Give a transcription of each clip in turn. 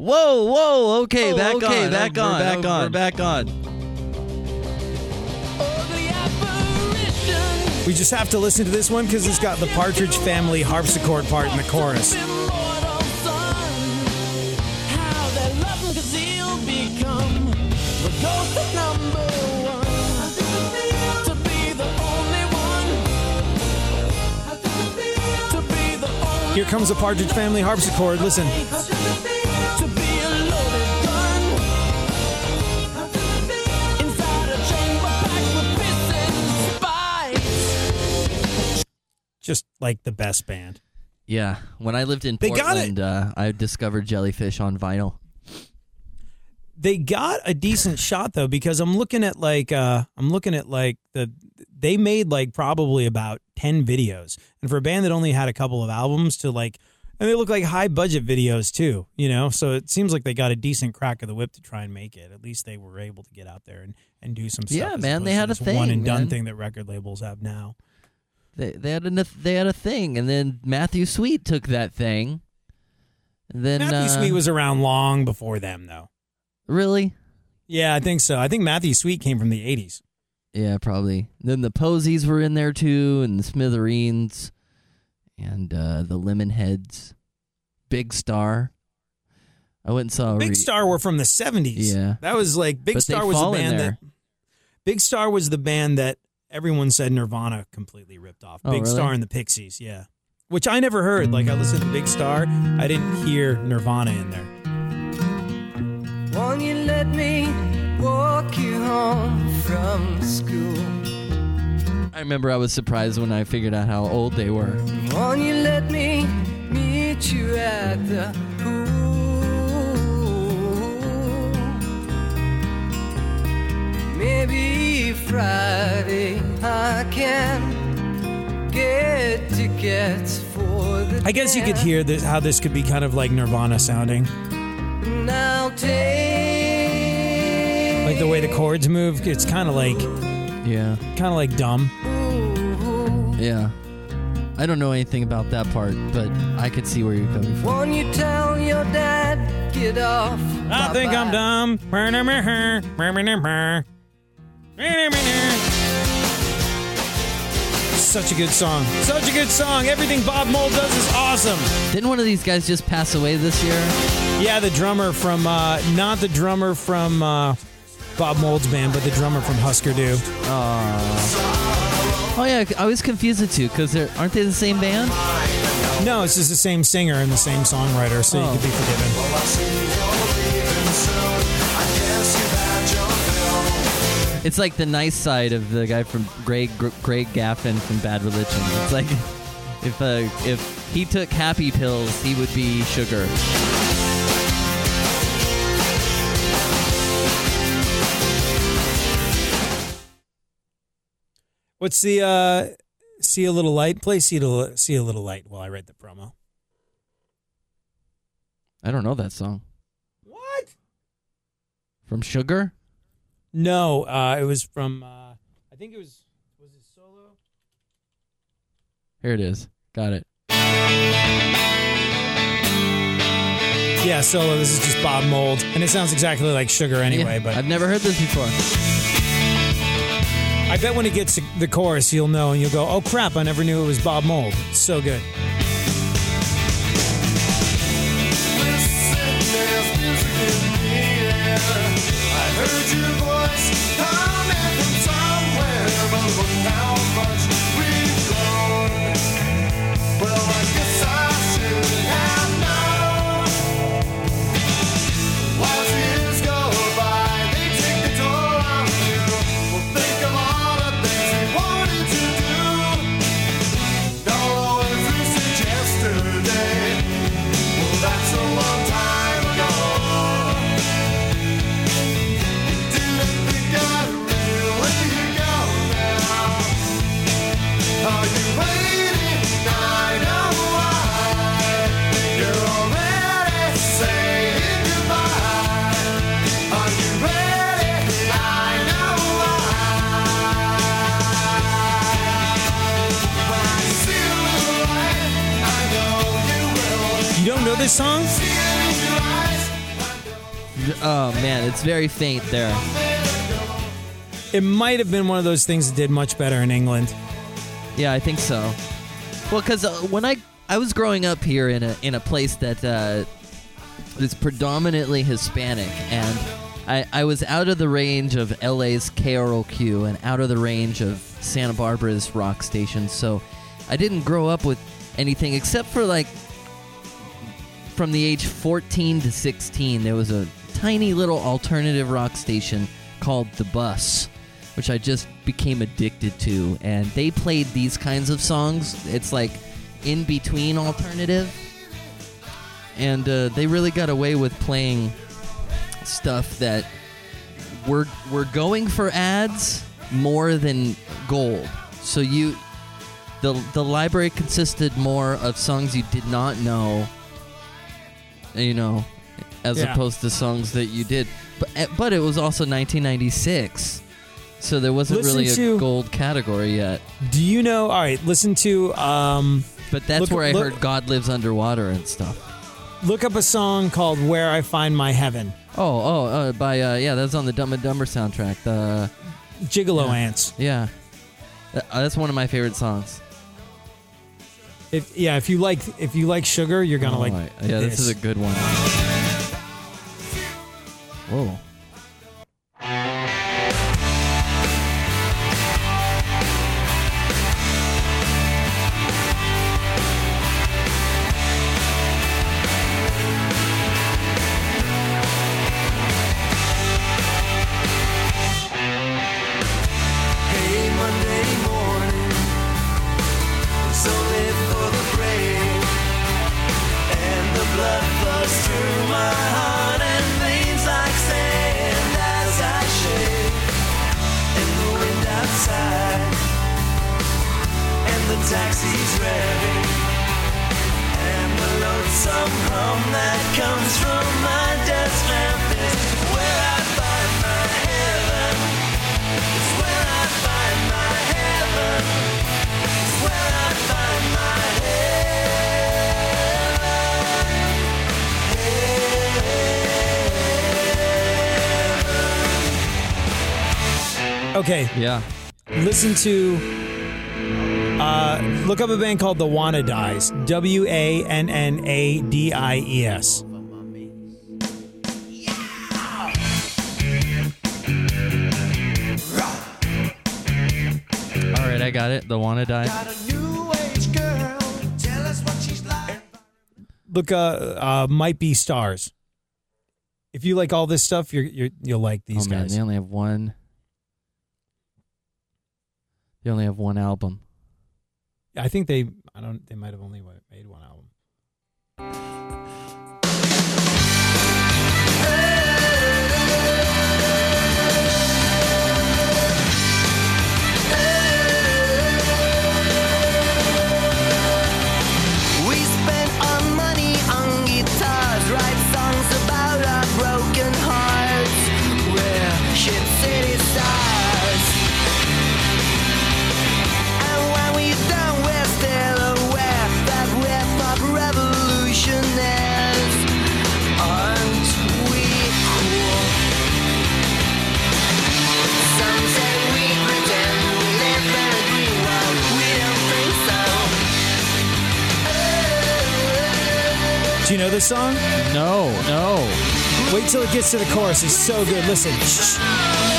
Whoa, whoa, okay, Oh, back okay, on, back we're on, back we're on, back on. We just have to listen to this one because it's got the Partridge Family harpsichord part in the chorus. Here comes the Partridge Family harpsichord. Listen. Just like the best band. Yeah, when I lived in They. Portland, uh, I discovered Jellyfish on vinyl. They got a decent shot though because I'm looking at like uh I'm looking at like the they made like probably about 10 videos. And for a band that only had a couple of albums to like and they look like high budget videos too, you know? So it seems like they got a decent crack of the whip to try and make it. At least they were able to get out there and, and do some stuff. Yeah, man, they had a this one thing, and done man. thing that record labels have now. They they had a they had a thing, and then Matthew Sweet took that thing. And then Matthew uh, Sweet was around long before them though. really, Yeah, I think so. I think Matthew Sweet came from the 80s. yeah, probably. Then the Posies were in there too, and the Smithereens, and uh, the Lemonheads, Big Star. I went and saw Big re- Star were from the 70s. Yeah. That was like Big But Star was the band there. that Big Star was the band that everyone said Nirvana completely ripped off. Oh, Big really? Star and the Pixies, yeah. Which I never heard. Like I listened to Big Star, I didn't hear Nirvana in there. Won't you let me walk you home from school? I remember I was surprised when I figured out how old they were. Won't you let me meet you at the Maybe Friday I can get tickets for the I guess you could hear this, how this could be kind of like Nirvana sounding. now take Like the way the chords move, it's kind of like Yeah, kind of like dumb. yeah. I don't know anything about that part, but I could see where you're coming from. Won't you tell your dad get off? I think I'm dumb. Such a good song. Such a good song. Everything Bob Mould does is awesome. Didn't one of these guys just pass away this year? Yeah, the drummer from uh not the drummer from uh Bob Mould's band, but the drummer from Husker Du. Oh yeah, I was confused the two because aren't they the same band? No, it's just the same singer and the same songwriter, so you Oh. could be forgiven. It's like the nice side of the guy from Greg Greg Graffin from Bad Religion. It's like if uh, if he took happy pills, he would be sugar. What's the uh see a little light? Play see a little, see a little light while I write the promo. I don't know that song. What? From Sugar? No, uh it was from uh I think it was was it solo? Here it is. Got it. Yeah, solo. This is just Bob Mould, and it sounds exactly like Sugar anyway. Yeah, but I've never heard this before. I bet when it gets to the chorus, you'll know and you'll go, "Oh crap! I never knew it was Bob Mould." It's so good. your voice. Song? Oh man, it's very faint there. It might have been one of those things that did much better in England. Yeah, I think so. Well, because uh, when I I was growing up here in a in a place that uh, is predominantly Hispanic, and I I was out of the range of LA's KROQ and out of the range of Santa Barbara's rock station, so I didn't grow up with anything except for like from the age 14 to 16 there was a tiny little alternative rock station called the bus which i just became addicted to. And they played these kinds of songs. It's like in between alternative. And uh, they really got away with playing stuff that were were going for ads more than gold. So you the the library consisted more of songs you did not know you know as Yeah. opposed to songs that you did but eh, but it was also 1996 so there wasn't Listen really a to- gold category yet Do you know? All right, listen to um, but that's Look- where i look- heard god lives underwater and stuff look up a song called "Where I Find My Heaven." oh oh uh, by uh, yeah that's on the dumb and dumber soundtrack the Gigolo Yeah. Aunts. yeah uh, that's one of my favorite songs If yeah, if you like if you like sugar, you're gonna Oh, like. yeah this. is a good one whoa Okay, yeah listen to. Uh, look up a band called the Wannadies. W A N N A D I E S. all right i got it the wanna die Got a new age girl. Tell us what she's like. Look, uh, uh, might be stars. If you like all this stuff, you're, you're you'll like these oh man guys. they only have one they only have one album I think they. I don't. They might have only made one album. Do you know this song? no no Wait till it gets to the chorus. It's so good. Listen. Shh.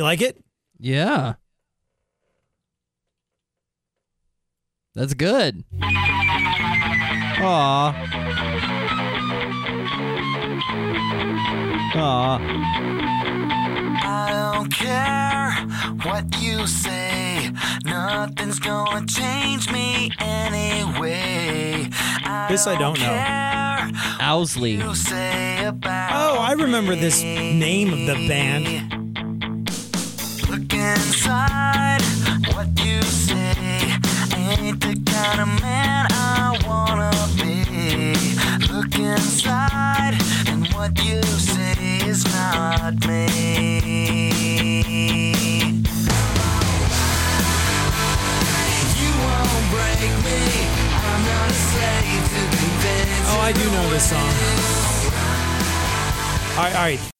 You like it? Yeah. That's good. Aw. Aw. I don't care what you say, nothing's gonna change me anyway. I This I don't know. care Owsley. you say about Oh, I remember this name of the band. Look inside what you say ain't the kind of man I wanna be. Look inside and what you say is not me. You won't break me. I'm not a slave to convince Oh, I do know this song. All right, all right.